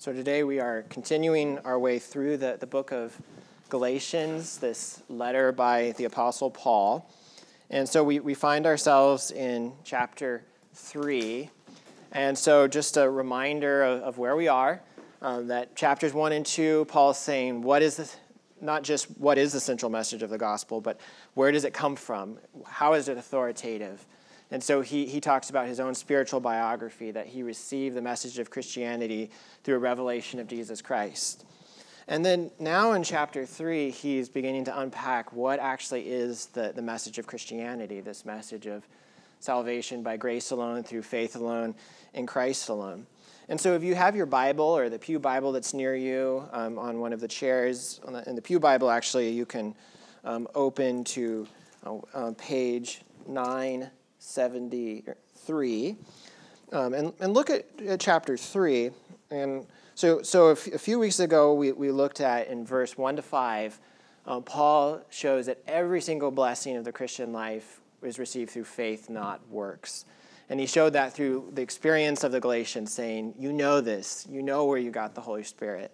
So today we are continuing our way through the, the book of Galatians, this letter by the Apostle Paul. And so we, we find ourselves in chapter 3. And so just a reminder of, of where we are um, that chapters 1 and 2, Paul is saying, what is the, not just what is the central message of the gospel, but where does it come from? How is it authoritative? And so he, he talks about his own spiritual biography that he received the message of Christianity through a revelation of Jesus Christ. And then now in chapter three, he's beginning to unpack what actually is the, the message of Christianity, this message of salvation by grace alone, through faith alone, in Christ alone. And so if you have your Bible or the Pew Bible that's near you um, on one of the chairs, the, in the Pew Bible, actually, you can um, open to uh, uh, page 9 73. Um, and, and look at, at, chapter 3. And so, so a, f- a few weeks ago, we, we looked at in verse 1 to 5, um, Paul shows that every single blessing of the Christian life is received through faith, not works. And he showed that through the experience of the Galatians, saying, You know this, you know where you got the Holy Spirit.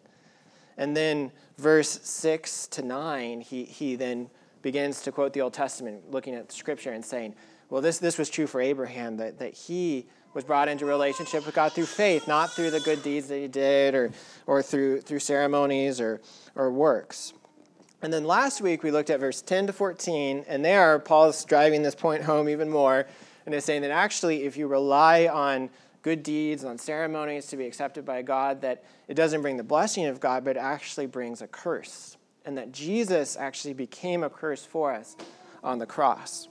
And then verse 6 to 9, he, he then begins to quote the Old Testament, looking at Scripture and saying, well, this, this was true for Abraham, that, that he was brought into relationship with God through faith, not through the good deeds that he did or, or through, through ceremonies or, or works. And then last week we looked at verse 10 to 14, and there Paul's driving this point home even more, and is saying that actually, if you rely on good deeds, on ceremonies to be accepted by God, that it doesn't bring the blessing of God, but it actually brings a curse. And that Jesus actually became a curse for us on the cross.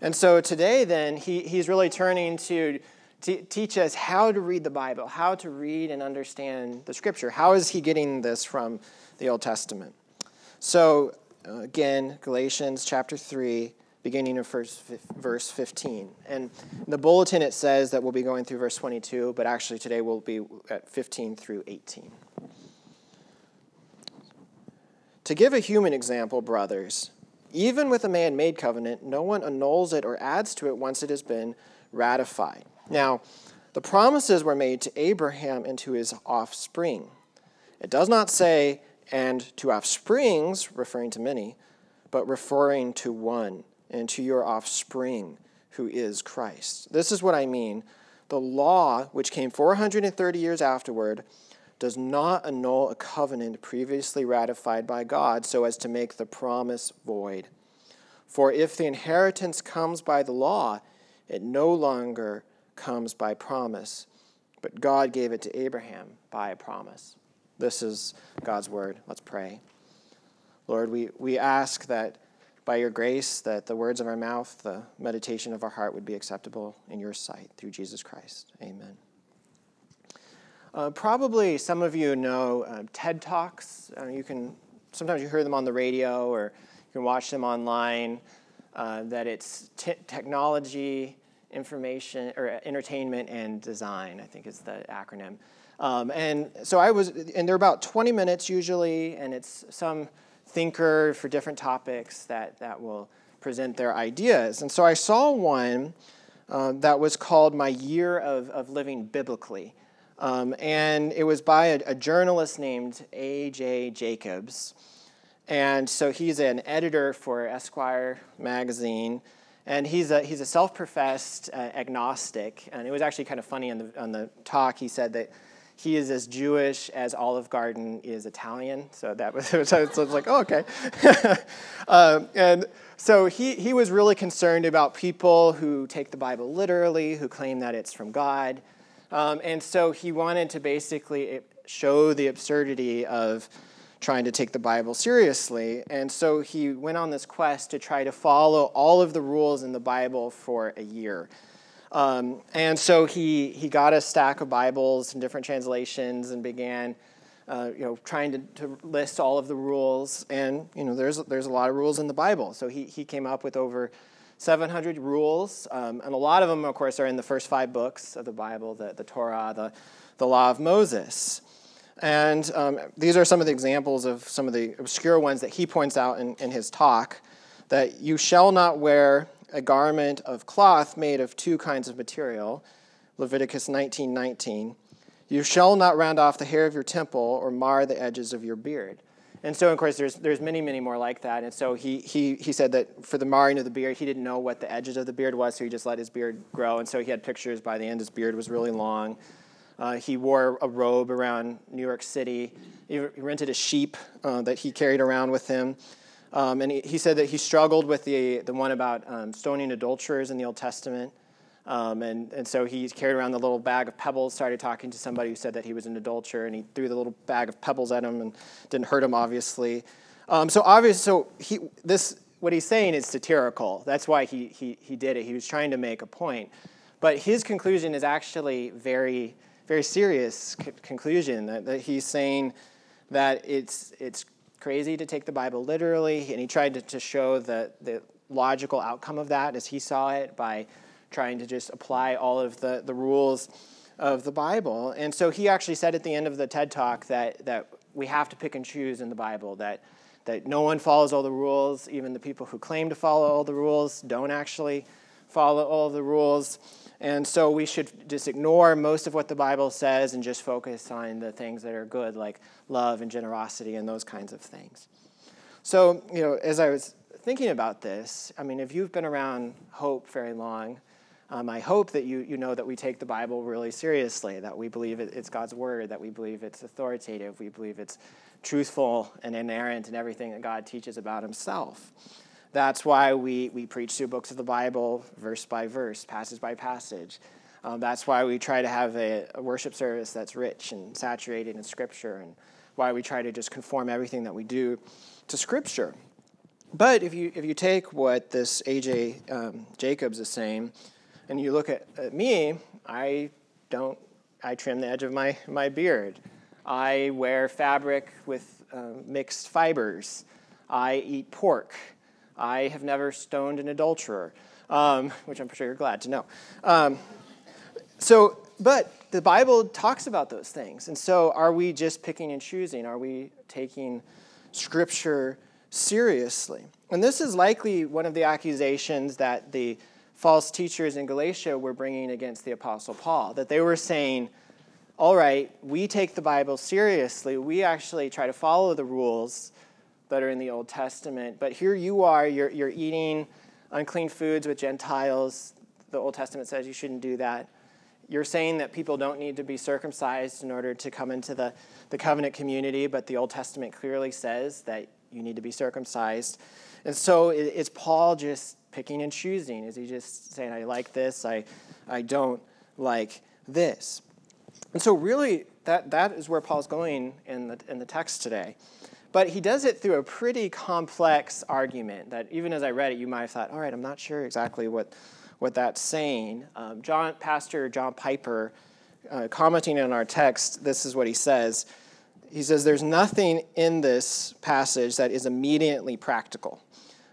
And so today, then, he, he's really turning to t- teach us how to read the Bible, how to read and understand the Scripture. How is he getting this from the Old Testament? So, again, Galatians chapter 3, beginning of first, verse 15. And in the bulletin, it says that we'll be going through verse 22, but actually today we'll be at 15 through 18. To give a human example, brothers, even with a man made covenant, no one annuls it or adds to it once it has been ratified. Now, the promises were made to Abraham and to his offspring. It does not say, and to offsprings, referring to many, but referring to one, and to your offspring, who is Christ. This is what I mean. The law, which came 430 years afterward, does not annul a covenant previously ratified by God so as to make the promise void. For if the inheritance comes by the law, it no longer comes by promise, but God gave it to Abraham by a promise. This is God's word. Let's pray. Lord, we, we ask that by your grace, that the words of our mouth, the meditation of our heart would be acceptable in your sight through Jesus Christ. Amen. Uh, probably some of you know uh, TED Talks. Uh, you can sometimes you hear them on the radio or you can watch them online. Uh, that it's t- technology, information, or entertainment and design. I think is the acronym. Um, and so I was, and they're about 20 minutes usually, and it's some thinker for different topics that that will present their ideas. And so I saw one uh, that was called "My Year of, of Living Biblically." Um, and it was by a, a journalist named A.J. Jacobs. And so he's an editor for Esquire magazine. And he's a, he's a self professed uh, agnostic. And it was actually kind of funny on the, on the talk. He said that he is as Jewish as Olive Garden is Italian. So that was, so it was like, oh, okay. um, and so he, he was really concerned about people who take the Bible literally, who claim that it's from God. Um, and so he wanted to basically show the absurdity of trying to take the Bible seriously. And so he went on this quest to try to follow all of the rules in the Bible for a year. Um, and so he, he got a stack of Bibles and different translations and began uh, you know, trying to, to list all of the rules. And you know, there's, there's a lot of rules in the Bible. So he, he came up with over 700 rules, um, and a lot of them, of course, are in the first five books of the Bible the, the Torah, the, the Law of Moses. And um, these are some of the examples of some of the obscure ones that he points out in, in his talk that you shall not wear a garment of cloth made of two kinds of material, Leviticus 19:19. You shall not round off the hair of your temple or mar the edges of your beard. And so, of course, there's, there's many, many more like that. And so he, he, he said that for the marring of the beard, he didn't know what the edges of the beard was, so he just let his beard grow. And so he had pictures by the end, his beard was really long. Uh, he wore a robe around New York City. He rented a sheep uh, that he carried around with him. Um, and he, he, said that he struggled with the, the one about um, stoning adulterers in the Old Testament. Um, and, and so he carried around the little bag of pebbles, started talking to somebody who said that he was an adulterer, and he threw the little bag of pebbles at him and didn't hurt him, obviously. Um, so obviously, so he, this, what he's saying is satirical. That's why he, he, he did it. He was trying to make a point. But his conclusion is actually very, very serious c- conclusion that, that he's saying that it's, it's crazy to take the Bible literally, and he tried to, to show the, the logical outcome of that as he saw it by trying to just apply all of the, the rules of the Bible. And so he actually said at the end of the TED Talk that, that we have to pick and choose in the Bible, that, that no one follows all the rules. Even the people who claim to follow all the rules don't actually follow all the rules. And so we should just ignore most of what the Bible says and just focus on the things that are good, like love and generosity and those kinds of things. So, you know, as I was thinking about this, I mean, if you've been around Hope very long, um, I hope that you, you know that we take the Bible really seriously, that we believe it, it's God's word, that we believe it's authoritative, we believe it's truthful and inerrant in everything that God teaches about himself. That's why we, we preach through books of the Bible, verse by verse, passage by passage. Um, that's why we try to have a, a, worship service that's rich and saturated in Scripture, and why we try to just conform everything that we do to Scripture. But if you, if you take what this A.J. Um, Jacobs is saying, and you look at, at me, I don't, I trim the edge of my, my beard. I wear fabric with uh, mixed fibers. I eat pork. I have never stoned an adulterer, um, which I'm sure you're glad to know. Um, so, but the Bible talks about those things. And so, are we just picking and choosing? Are we taking Scripture seriously? And this is likely one of the accusations that the false teachers in Galatia were bringing against the Apostle Paul. That they were saying, all right, we take the Bible seriously. We actually try to follow the rules that are in the Old Testament. But here you are, you're, you're eating unclean foods with Gentiles. The Old Testament says you shouldn't do that. You're saying that people don't need to be circumcised in order to come into the, the covenant community, but the Old Testament clearly says that you need to be circumcised. And so is Paul just picking and choosing? Is he just saying, I like this, I, I don't like this? And so, really, that, that is where Paul's going in the, in the text today. But he does it through a pretty complex argument that even as I read it, you might have thought, all right, I'm not sure exactly what, what that's saying. Um, John, Pastor John Piper, uh, commenting on our text, this is what he says. He says, There's nothing in this passage that is immediately practical.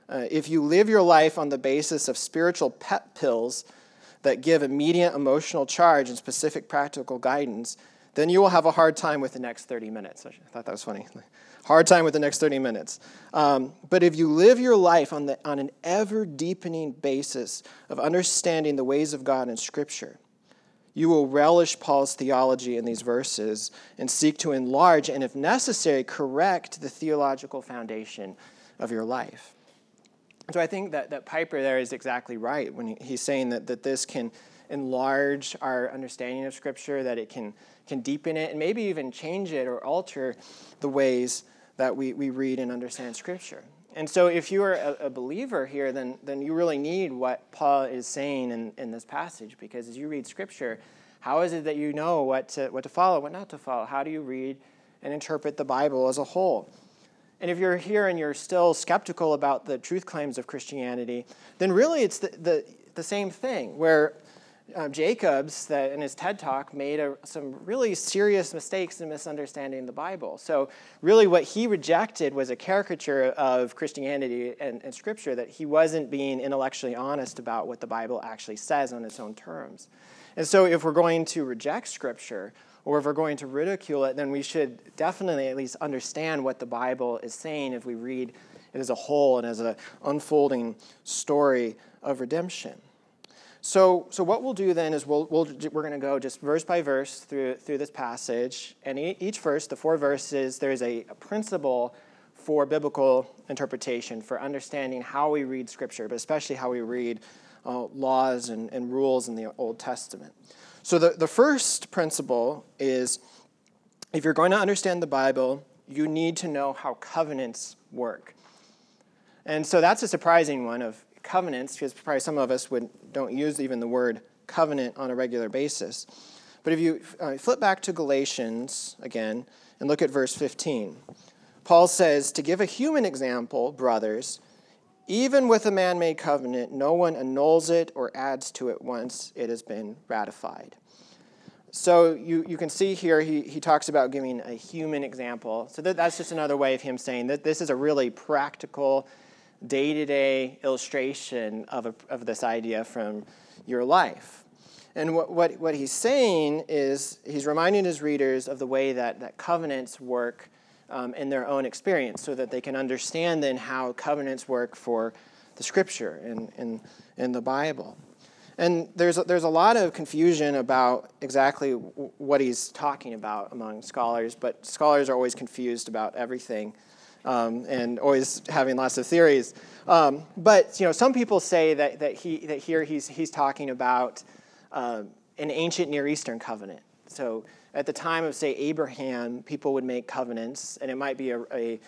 Uh, if you live your life on the basis of spiritual pet pills that give immediate emotional charge and specific practical guidance, then you will have a hard time with the next 30 minutes. I thought that was funny. Hard time with the next 30 minutes. Um, but if you live your life on, the, on an ever deepening basis of understanding the ways of God in Scripture, you will relish Paul's theology in these verses and seek to enlarge and, if necessary, correct the theological foundation of your life. So I think that, that Piper there is exactly right when he's saying that, that this can enlarge our understanding of Scripture, that it can, can deepen it, and maybe even change it or alter the ways that we, we read and understand Scripture. And so if you are a, a believer here, then, then you really need what Paul is saying in, in this passage, because as you read Scripture, how is it that you know what to, what to follow, what not to follow? How do you read and interpret the Bible as a whole? And if you're here and you're still skeptical about the truth claims of Christianity, then really it's the, the, the same thing, where uh, Jacobs, that in his TED talk, made a, some really serious mistakes in misunderstanding the Bible. So, really, what he rejected was a caricature of Christianity and, and Scripture, that he wasn't being intellectually honest about what the Bible actually says on its own terms. And so, if we're going to reject Scripture, or if we're going to ridicule it, then we should definitely at least understand what the Bible is saying if we read it as a whole and as an unfolding story of redemption. So, so what we'll do then is we'll, we'll, we're going to go just verse by verse through, through this passage. And each verse, the four verses, there's a, a principle for biblical interpretation, for understanding how we read Scripture, but especially how we read uh, laws and, and rules in the Old Testament. So the, the first principle is if you're going to understand the Bible, you need to know how covenants work. And so that's a surprising one of covenants, because probably some of us would, don't use even the word covenant on a regular basis. But if you uh, flip back to Galatians again and look at verse 15, Paul says, To give a human example, brothers, even with a man made covenant, no one annuls it or adds to it once it has been ratified. So you, you can see here he, he talks about giving a human example. So that, that's just another way of him saying that this is a really practical day to day illustration of, a, of this idea from your life. And what, what, what he's saying is he's reminding his readers of the way that, that covenants work um, in their own experience so that they can understand then how covenants work for the scripture in, in, in the Bible. And there's a, there's a lot of confusion about exactly what he's talking about among scholars, but scholars are always confused about everything um, and always having lots of theories. Um, but you know, some people say that, that, he, that here he's, he's talking about uh, an ancient Near Eastern covenant. So at the time of, say, Abraham, people would make covenants, and it might be a, a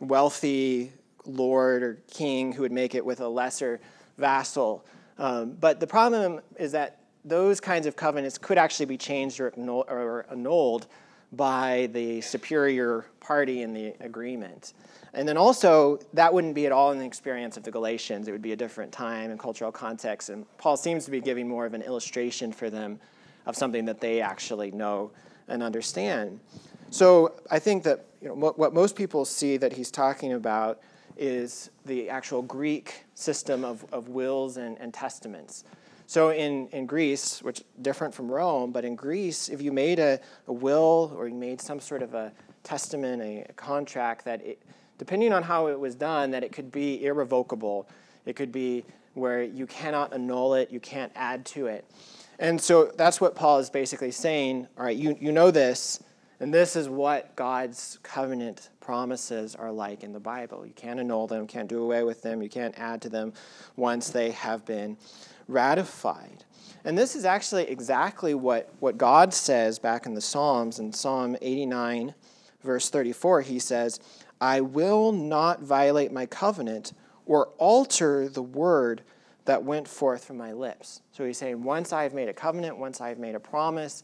wealthy lord or king who would make it with a lesser vassal. Um, but the problem is that those kinds of covenants could actually be changed or, or annulled by the superior party in the agreement. And then also, that wouldn't be at all in the experience of the Galatians. It would be a different time and cultural context. And Paul seems to be giving more of an illustration for them of something that they actually know and understand. So I think that you know, what, most people see that he's talking about is the actual Greek system of, of wills and, and testaments. So in, in Greece, which different from Rome, but in Greece, if you made a, a will or you made some sort of a testament, a, a contract, that it, depending on how it was done, that it could be irrevocable. It could be where you cannot annul it, you can't add to it. And so that's what Paul is basically saying. All right, you, you know this, and this is what God's covenant promises are like in the Bible. You can't annul them, can't do away with them, you can't add to them once they have been ratified. And this is actually exactly what, what God says back in the Psalms. In Psalm 89, verse 34, he says, I will not violate my covenant or alter the word that went forth from my lips. So he's saying, once I have made a covenant, once I have made a promise,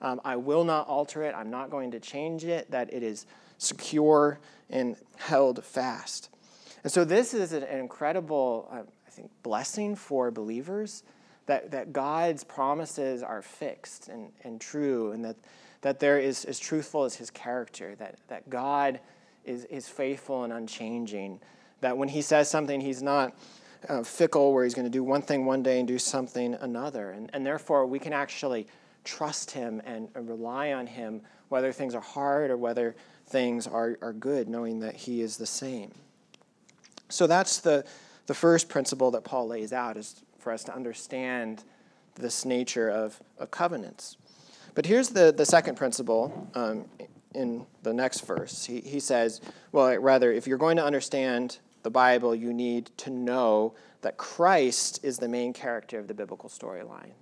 um, I will not alter it. I'm not going to change it, that it is secure and held fast. And so this is an incredible uh, think, blessing for believers that, that God's promises are fixed and, and true, and that, that there is as truthful as his character, that, that God is, is faithful and unchanging, that when he says something, he's not uh, fickle, where he's going to do one thing one day and do something another. And, and therefore, we can actually trust him and, and rely on him, whether things are hard or whether things are, are good, knowing that he is the same. So that's the, the first principle that Paul lays out is for us to understand this nature of, of covenants. But here's the, the second principle um, in the next verse. He, he says, well, rather, if you're going to understand the Bible, you need to know that Christ is the main character of the biblical storyline,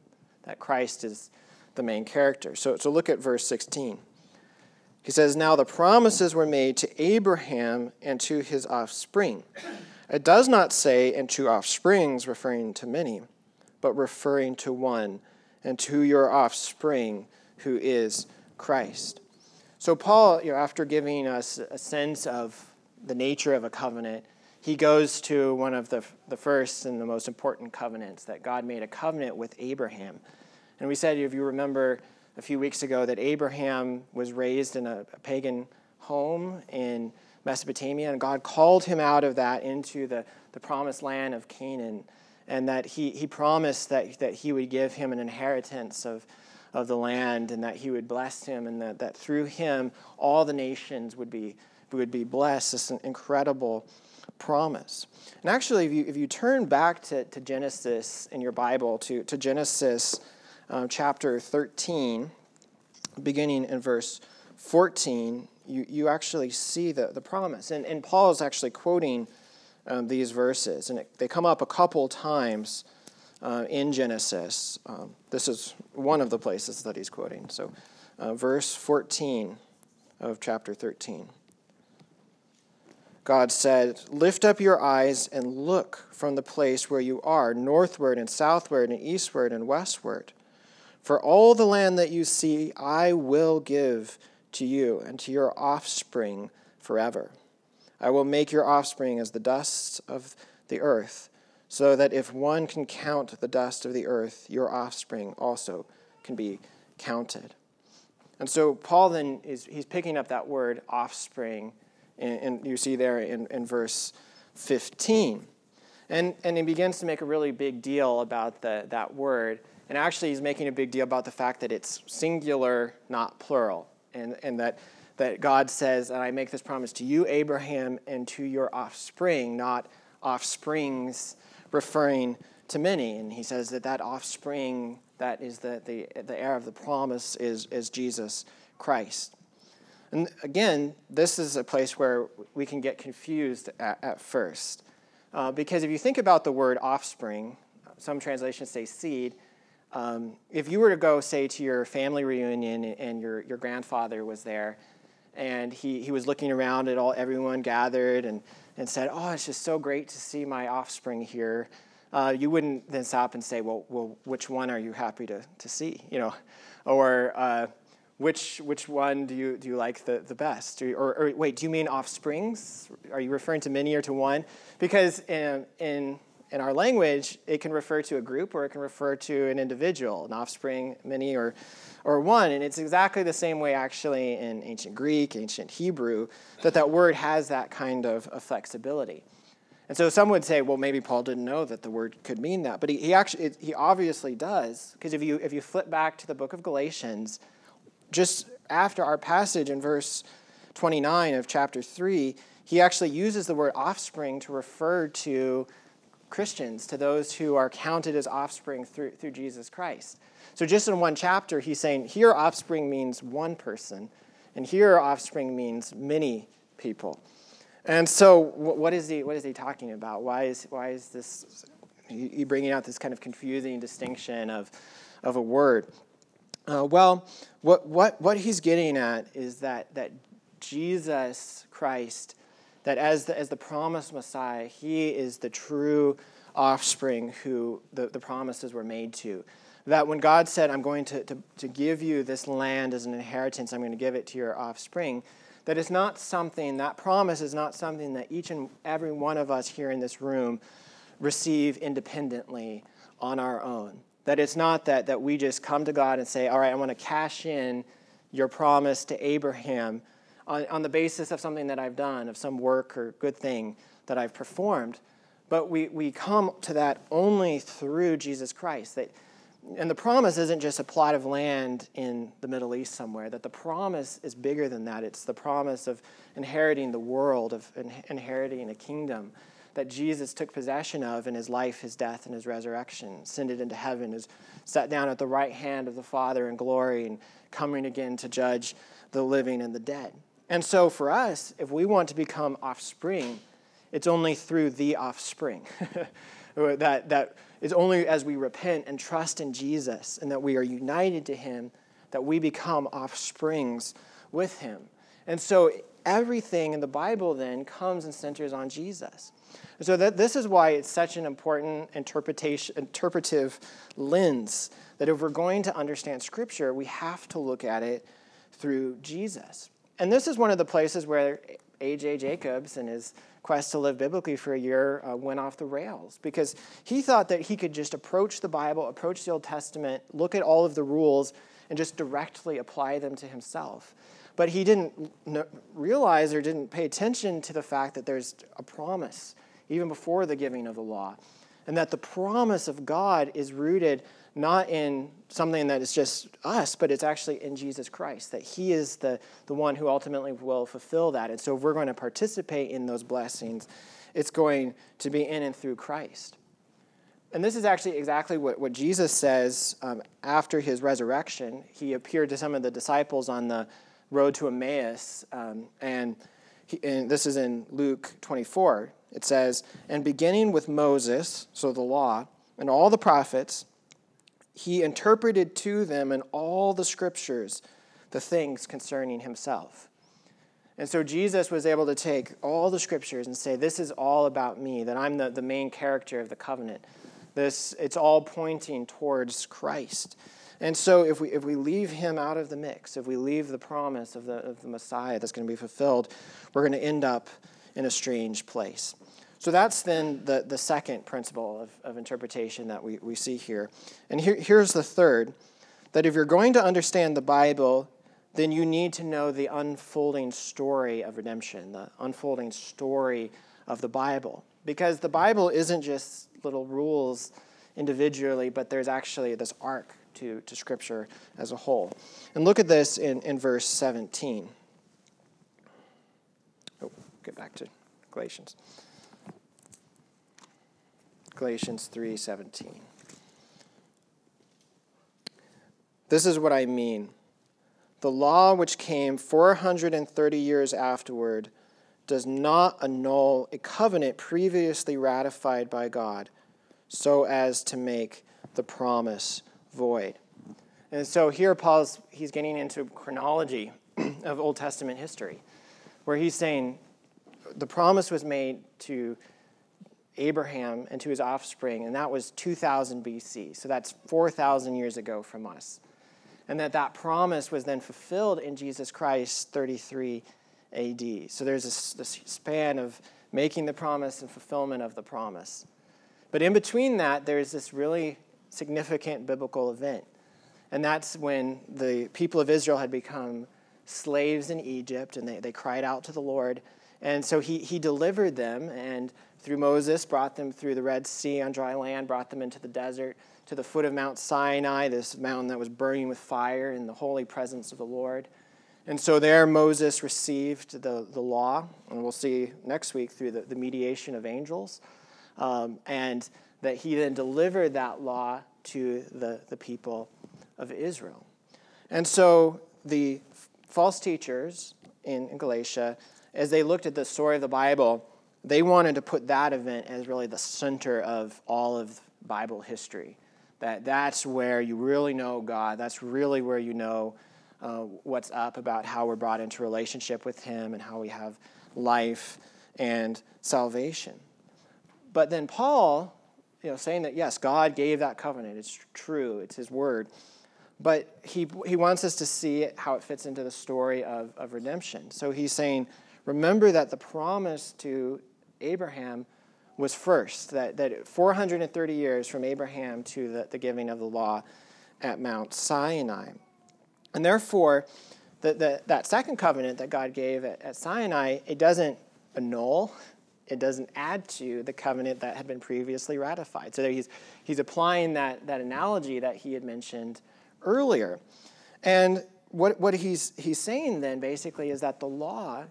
that Christ is the main character. So, so look at verse 16. He says, Now the promises were made to Abraham and to his offspring. It does not say, and to offsprings, referring to many, but referring to one, and to your offspring, who is Christ. So, Paul, you know, after giving us a sense of the nature of a covenant, he goes to one of the, the first and the most important covenants that God made a covenant with Abraham. And we said, if you remember a few weeks ago, that Abraham was raised in a, a pagan home in Mesopotamia, and God called him out of that into the, the promised land of Canaan, and that he, he promised that, that he would give him an inheritance of, of the land, and that he would bless him, and that, that through him all the nations would be, would be blessed. This incredible promise. And actually, if you, if you turn back to, to Genesis in your Bible, to, to Genesis um, chapter 13, beginning in verse 14, you, you actually see the, the promise. And, and Paul is actually quoting um, these verses, and it, they come up a couple times uh, in Genesis. Um, this is one of the places that he's quoting. So, uh, verse 14 of chapter 13. God said, Lift up your eyes and look from the place where you are, northward and southward and eastward and westward. For all the land that you see, I will give to you and to your offspring forever. I will make your offspring as the dust of the earth, so that if one can count the dust of the earth, your offspring also can be counted. And so Paul then is he's picking up that word offspring and, you see there in, in verse 15. And, and he begins to make a really big deal about the, that word. And actually, he's making a big deal about the fact that it's singular, not plural. And, and that, that God says, and I make this promise to you, Abraham, and to your offspring, not offsprings, referring to many. And he says that that offspring, that is the, the, the heir of the promise, is, is Jesus Christ. And again, this is a place where we can get confused at, at first. Uh, because if you think about the word offspring, some translations say seed. Um, if you were to go, say, to your family reunion and your, your grandfather was there, and he, he was looking around at all everyone gathered and, and said, Oh, it's just so great to see my offspring here. Uh, you wouldn't then stop and say, Well, well which one are you happy to, to see? You know, or uh, which, which one do you, do you like the, the best? Or, or, or, wait, do you mean offsprings? Are you referring to many or to one? Because in, in, in our language, it can refer to a group or it can refer to an individual, an offspring, many, or, or one. And it's exactly the same way, actually, in ancient Greek, ancient Hebrew, that that word has that kind of, of flexibility. And so some would say, well, maybe Paul didn't know that the word could mean that, but he, he actually he obviously does, because if you if you flip back to the book of Galatians, just after our passage in verse 29 of chapter 3, he actually uses the word offspring to refer to Christians, to those who are counted as offspring through, through Jesus Christ. So, just in one chapter, he's saying here offspring means one person, and here offspring means many people. And so, what is he, what is he talking about? Why is, why is this, he bringing out this kind of confusing distinction of, of a word? Uh, well, what, what, what he's getting at is that, that Jesus Christ, that as the, as the promised Messiah, he is the true offspring who the, the promises were made to. That when God said, I'm going to, to, to give you this land as an inheritance, I'm going to give it to your offspring, that is not something, that promise is not something that each and every one of us here in this room receive independently on our own. That it's not that, that we just come to God and say, All right, I want to cash in your promise to Abraham on, on the basis of something that I've done, of some work or good thing that I've performed. But we, we come to that only through Jesus Christ. That, and the promise isn't just a plot of land in the Middle East somewhere, that the promise is bigger than that. It's the promise of inheriting the world, of inheriting a kingdom that Jesus took possession of in his life, his death, and his resurrection, ascended into heaven, is sat down at the right hand of the Father in glory, and coming again to judge the living and the dead. And so for us, if we want to become offspring, it's only through the offspring. that, that is only as we repent and trust in Jesus and that we are united to him that we become offsprings with him. And so everything in the Bible then comes and centers on Jesus. So that this is why it's such an important interpretation, interpretive lens that if we're going to understand Scripture, we have to look at it through Jesus. And this is one of the places where A.J. Jacobs and his quest to live biblically for a year uh, went off the rails because he thought that he could just approach the Bible, approach the Old Testament, look at all of the rules, and just directly apply them to himself. But he didn't realize or didn't pay attention to the fact that there's a promise even before the giving of the law. And that the promise of God is rooted not in something that is just us, but it's actually in Jesus Christ, that He is the, the one who ultimately will fulfill that. And so, if we're going to participate in those blessings, it's going to be in and through Christ. And this is actually exactly what, what Jesus says um, after his resurrection. He appeared to some of the disciples on the road to Emmaus, um, and, he, and this is in Luke 24. It says, And beginning with Moses, so the law, and all the prophets, he interpreted to them in all the scriptures the things concerning himself. And so Jesus was able to take all the scriptures and say, This is all about me, that I'm the, the main character of the covenant. This, it's all pointing towards Christ. And so if we, if we leave him out of the mix, if we leave the promise of the, of the Messiah that's going to be fulfilled, we're going to end up in a strange place. So that's then the, the second principle of, of interpretation that we, we see here. And here, here's the third that if you're going to understand the Bible, then you need to know the unfolding story of redemption, the unfolding story of the Bible. Because the Bible isn't just little rules individually, but there's actually this arc to, to Scripture as a whole. And look at this in, in verse 17. Oh, get back to Galatians. Galatians 3:17. This is what I mean. The law which came 430 years afterward does not annul a covenant previously ratified by God so as to make the promise void. And so here Paul's he's getting into chronology of Old Testament history where he's saying the promise was made to Abraham and to his offspring, and that was 2000 BC. So that's 4,000 years ago from us. And that that promise was then fulfilled in Jesus Christ 33 AD. So there's this, this span of making the promise and fulfillment of the promise. But in between that, there's this really significant biblical event. And that's when the people of Israel had become slaves in Egypt and they, they cried out to the Lord. And so he, he delivered them and through Moses, brought them through the Red Sea on dry land, brought them into the desert to the foot of Mount Sinai, this mountain that was burning with fire in the holy presence of the Lord. And so there Moses received the, the law, and we'll see next week through the, the mediation of angels, um, and that he then delivered that law to the, the people of Israel. And so the false teachers in, in Galatia, as they looked at the story of the Bible, they wanted to put that event as really the center of all of Bible history. That that's where you really know God. That's really where you know uh, what's up about how we're brought into relationship with Him and how we have life and salvation. But then Paul, you know, saying that yes, God gave that covenant. It's true. It's His word. But he, he wants us to see how it fits into the story of, of redemption. So he's saying, remember that the promise to Abraham was first, that, that 430 years from Abraham to the, the giving of the law at Mount Sinai. And therefore, the, the, that second covenant that God gave at, at Sinai, it doesn't annul, it doesn't add to the covenant that had been previously ratified. So he's, he's applying that, that analogy that he had mentioned earlier. And what, what he's, he's saying then basically is that the law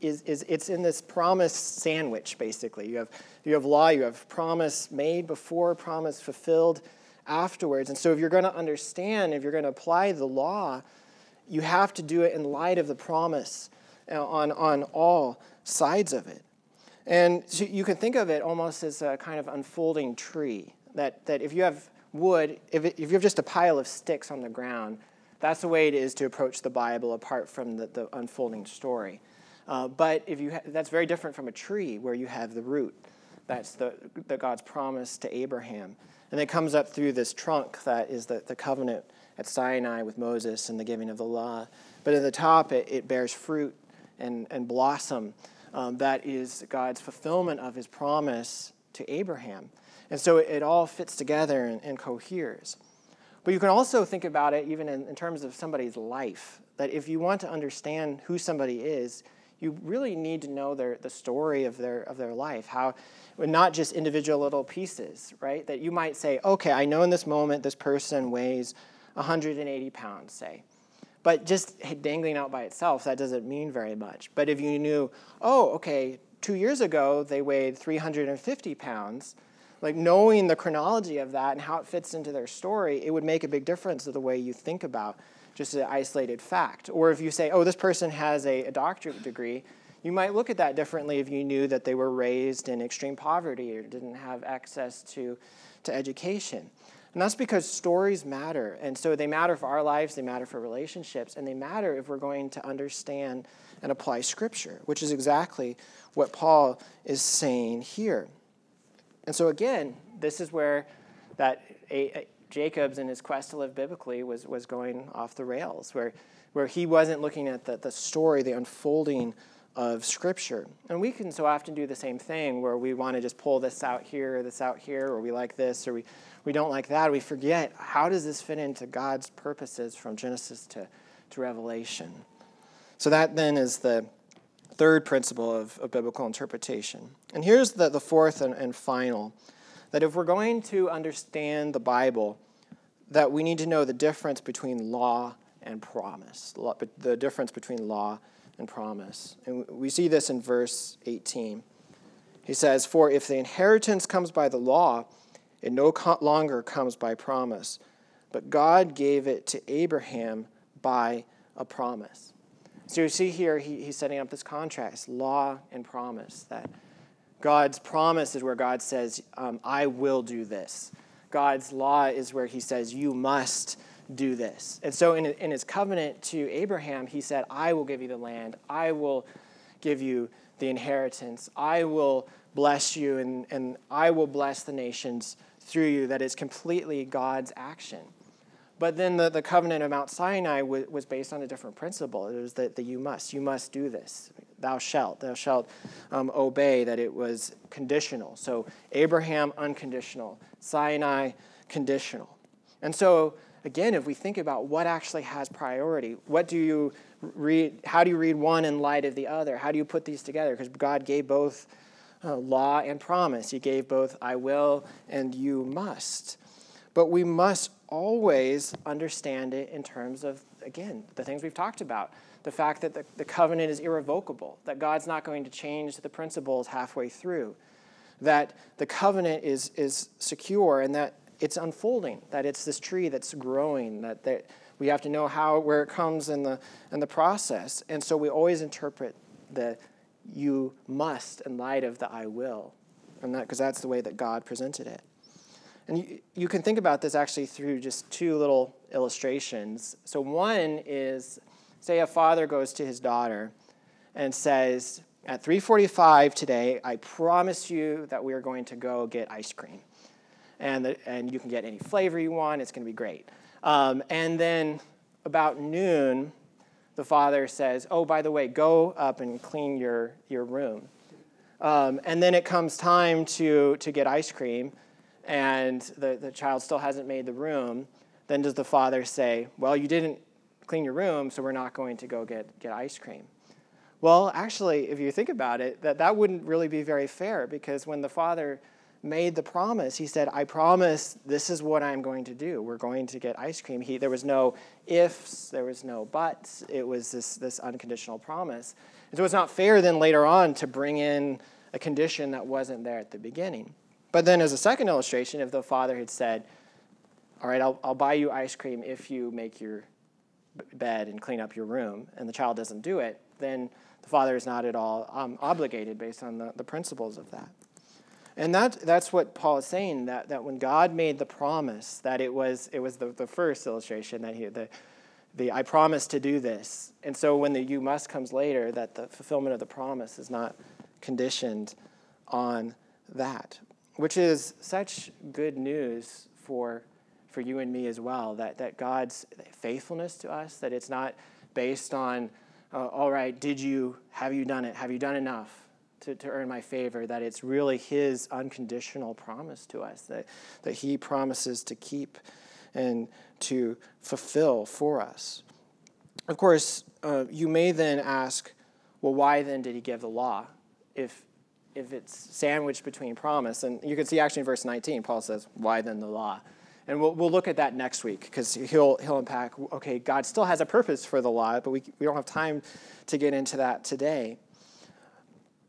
is, is it's in this promise sandwich, basically. You have, you have law, you have promise made before, promise fulfilled afterwards. And so if you're going to understand, if you're going to apply the law, you have to do it in light of the promise uh, on, on all sides of it. And so you can think of it almost as a kind of unfolding tree. That, that if you have wood, if, it, if you have just a pile of sticks on the ground, that's the way it is to approach the Bible apart from the, the unfolding story. Uh, but if you ha- that's very different from a tree where you have the root. That's the, the God's promise to Abraham. And it comes up through this trunk that is the, the covenant at Sinai with Moses and the giving of the law. But at the top, it, it bears fruit and, and blossom. Um, that is God's fulfillment of his promise to Abraham. And so it, it all fits together and, and, coheres. But you can also think about it even in, in terms of somebody's life. That if you want to understand who somebody is, you really need to know their, the story of their, of their life, how, not just individual little pieces, right? That you might say, okay, I know in this moment this person weighs 180 pounds, say. But just dangling out by itself, that doesn't mean very much. But if you knew, oh, okay, two years ago they weighed 350 pounds, like knowing the chronology of that and how it fits into their story, it would make a big difference to the way you think about just an isolated fact. Or if you say, oh, this person has a, a doctorate degree, you might look at that differently if you knew that they were raised in extreme poverty or didn't have access to, to education. And that's because stories matter. And so they matter for our lives, they matter for relationships, and they matter if we're going to understand and apply Scripture, which is exactly what Paul is saying here. And so, again, this is where that a, a, Jacobs in his quest to live biblically was, was going off the rails, where, where he wasn't looking at the, the story, the unfolding of Scripture. And we can so often do the same thing where we want to just pull this out here, or this out here, or we like this, or we, we don't like that. We forget how does this fit into God's purposes from Genesis to, to Revelation. So that then is the third principle of, of biblical interpretation. And here's the, the fourth and, and final that if we're going to understand the Bible, that we need to know the difference between law and promise, the difference between law and promise. And we see this in verse 18. He says, For if the inheritance comes by the law, it no longer comes by promise, but God gave it to Abraham by a promise. So you see here, he, he's setting up this contrast law and promise. That God's promise is where God says, um, I will do this. God's law is where he says, You must do this. And so in, in his covenant to Abraham, he said, I will give you the land, I will give you the inheritance, I will bless you, and, and I will bless the nations through you. That is completely God's action. But then the, the covenant of Mount Sinai was, was based on a different principle. It was that, that you must, you must do this. Thou shalt, thou shalt um, obey, that it was conditional. So Abraham, unconditional. Sinai, conditional. And so, again, if we think about what actually has priority, what do you read, how do you read one in light of the other? How do you put these together? Because God gave both uh, law and promise. He gave both I will and you must. But we must always understand it in terms of, again, the things we've talked about. The fact that the, the covenant is irrevocable, that God's not going to change the principles halfway through, that the covenant is, is secure and that it's unfolding, that it's this tree that's growing, that, that we have to know how where it comes in the in the process. And so we always interpret the you must in light of the I will. And that because that's the way that God presented it. And you, you can think about this actually through just two little illustrations. So, one is say a father goes to his daughter and says, At 3:45 today, I promise you that we are going to go get ice cream. And, the, and you can get any flavor you want, it's going to be great. Um, and then about noon, the father says, Oh, by the way, go up and clean your, your room. Um, and then it comes time to, to get ice cream and the, the child still hasn't made the room, then does the father say, Well, you didn't clean your room, so we're not going to go get, get ice cream? Well, actually, if you think about it, that, that wouldn't really be very fair because when the father made the promise, he said, I promise this is what I'm going to do. We're going to get ice cream. He, there was no ifs, there was no buts. It was this, this unconditional promise. And so it's not fair then later on to bring in a condition that wasn't there at the beginning. But then, as a second illustration, if the father had said, All right, I'll, I'll buy you ice cream if you make your bed and clean up your room, and the child doesn't do it, then the father is not at all um, obligated based on the, the principles of that. And that, that's what Paul is saying, that, that when God made the promise, that it was, it was the, the first illustration, that he, the, the I promise to do this. And so when the you must comes later, that the fulfillment of the promise is not conditioned on that which is such good news for, for you and me as well, that, that God's faithfulness to us, that it's not based on, uh, all right, did you, have you done it? Have you done enough to, to earn my favor? That it's really His unconditional promise to us, that, that He promises to keep and to fulfill for us. Of course, uh, you may then ask, well, why then did he give the law if, if it's sandwiched between promise? And you can see actually in verse 19, Paul says, why then the law? And we'll, we'll look at that next week because he'll, he'll unpack, okay, God still has a purpose for the law, but we, we don't have time to get into that today.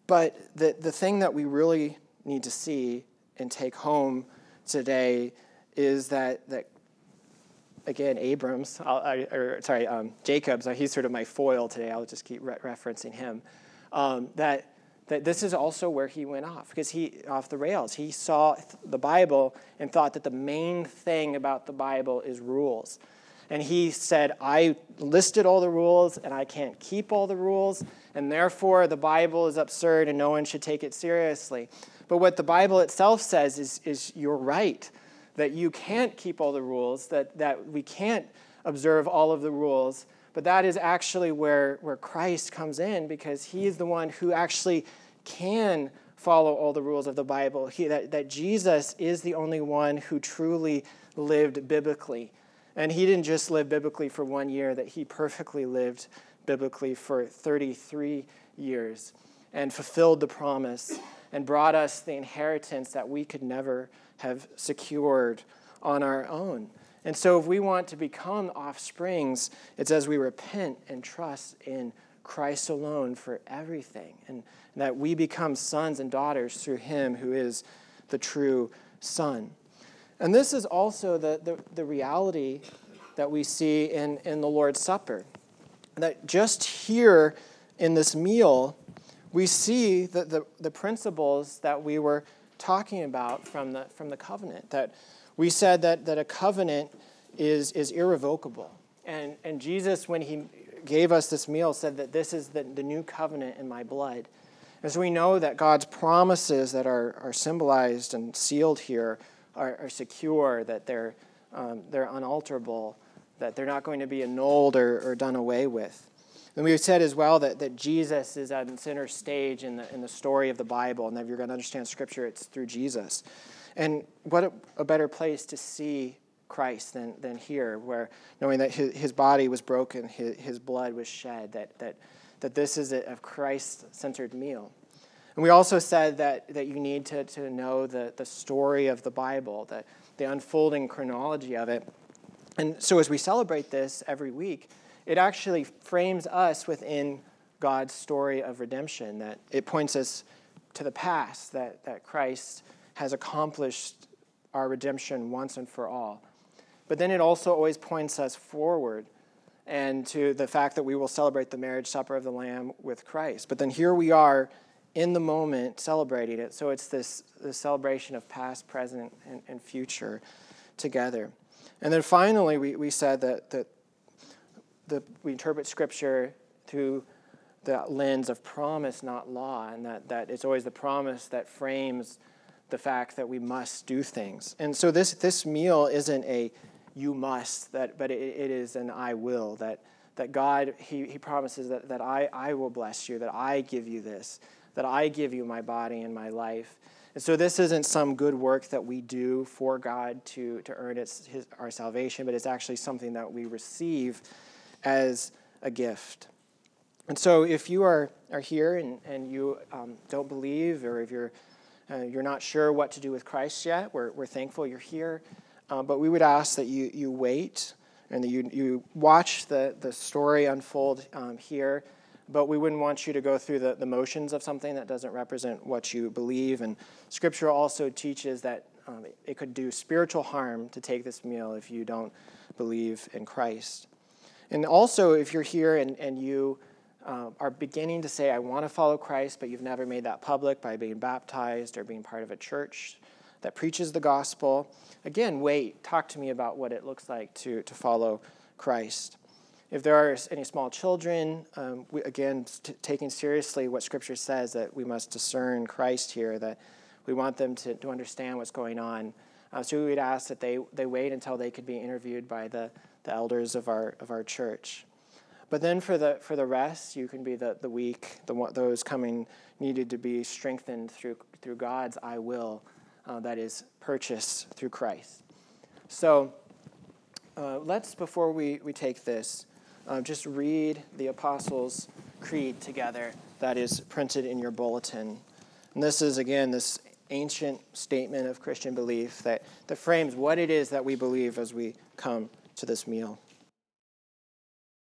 But the, the thing that we really need to see and take home today is that, that again, Abrams, I, or sorry, um, Jacobs, uh, he's sort of my foil today. I'll just keep re- referencing him. Um, that, that this is also where he went off, because he, off the rails. He saw the Bible and thought that the main thing about the Bible is rules. And he said, I listed all the rules and I can't keep all the rules, and therefore the Bible is absurd and no one should take it seriously. But what the Bible itself says is, is you're right that you can't keep all the rules, that, that we can't observe all of the rules. But that is actually where, where Christ comes in because he is the one who actually can follow all the rules of the Bible. He, that, that Jesus is the only one who truly lived biblically. And he didn't just live biblically for one year, that he perfectly lived biblically for 33 years and fulfilled the promise and brought us the inheritance that we could never have secured on our own. And so, if we want to become offsprings, it's as we repent and trust in Christ alone for everything, and, and that we become sons and daughters through Him who is the true Son. And this is also the, the, the reality that we see in, in the Lord's Supper. That just here in this meal, we see the, the, the principles that we were talking about from the, from the covenant. That we said that, that a covenant is, is irrevocable. And, and Jesus, when he gave us this meal, said that this is the, the new covenant in my blood. As we know that God's promises that are, are symbolized and sealed here are, are secure, that they're, um, they're unalterable, that they're not going to be annulled or, or done away with. And we have said as well that, that Jesus is at center stage in the, in the story of the Bible, and that if you're going to understand Scripture, it's through Jesus. And what a, a better place to see Christ than, than here, where knowing that his, his body was broken, his, his blood was shed, that, that, that this is a, a Christ centered meal. And we also said that, that you need to, to know the, the story of the Bible, the, the unfolding chronology of it. And so as we celebrate this every week, it actually frames us within God's story of redemption, that it points us to the past, that, that Christ has accomplished our redemption once and for all. But then it also always points us forward and to the fact that we will celebrate the marriage supper of the Lamb with Christ. But then here we are in the moment celebrating it. So it's this, this celebration of past, present, and, and future together. And then finally, we, we said that, that the, we interpret Scripture through the lens of promise, not law, and that, that it's always the promise that frames the fact that we must do things. And so this, this meal isn't a you must, that, but it, it is an I will, that, that God, he, he promises that, that I, I will bless you, that I give you this, that I give you my body and my life. And so this isn't some good work that we do for God to, to earn its, his, our salvation, but it's actually something that we receive as a gift. And so, if you are, are here and, and you um, don't believe, or if you're, uh, you're not sure what to do with Christ yet, we're, we're thankful you're here. Uh, but we would ask that you, you wait and that you, you watch the, the story unfold um, here. But we wouldn't want you to go through the, the motions of something that doesn't represent what you believe. And Scripture also teaches that um, it could do spiritual harm to take this meal if you don't believe in Christ. And also, if you're here and, and you uh, are beginning to say, I want to follow Christ, but you've never made that public by being baptized or being part of a church that preaches the gospel, again, wait. Talk to me about what it looks like to, to follow Christ. If there are any small children, um, we, again, t- taking seriously what Scripture says that we must discern Christ here, that we want them to, to understand what's going on. Uh, so we would ask that they, they wait until they could be interviewed by the, the elders of our, of our church. But then for the, for the rest, you can be the, the weak, the, those coming needed to be strengthened through, through God's I will, uh, that is purchased through Christ. So uh, let's, before we, we take this, uh, just read the Apostles' Creed together. that is printed in your bulletin. And this is, again, this ancient statement of Christian belief that, that frames what it is that we believe as we come to this meal.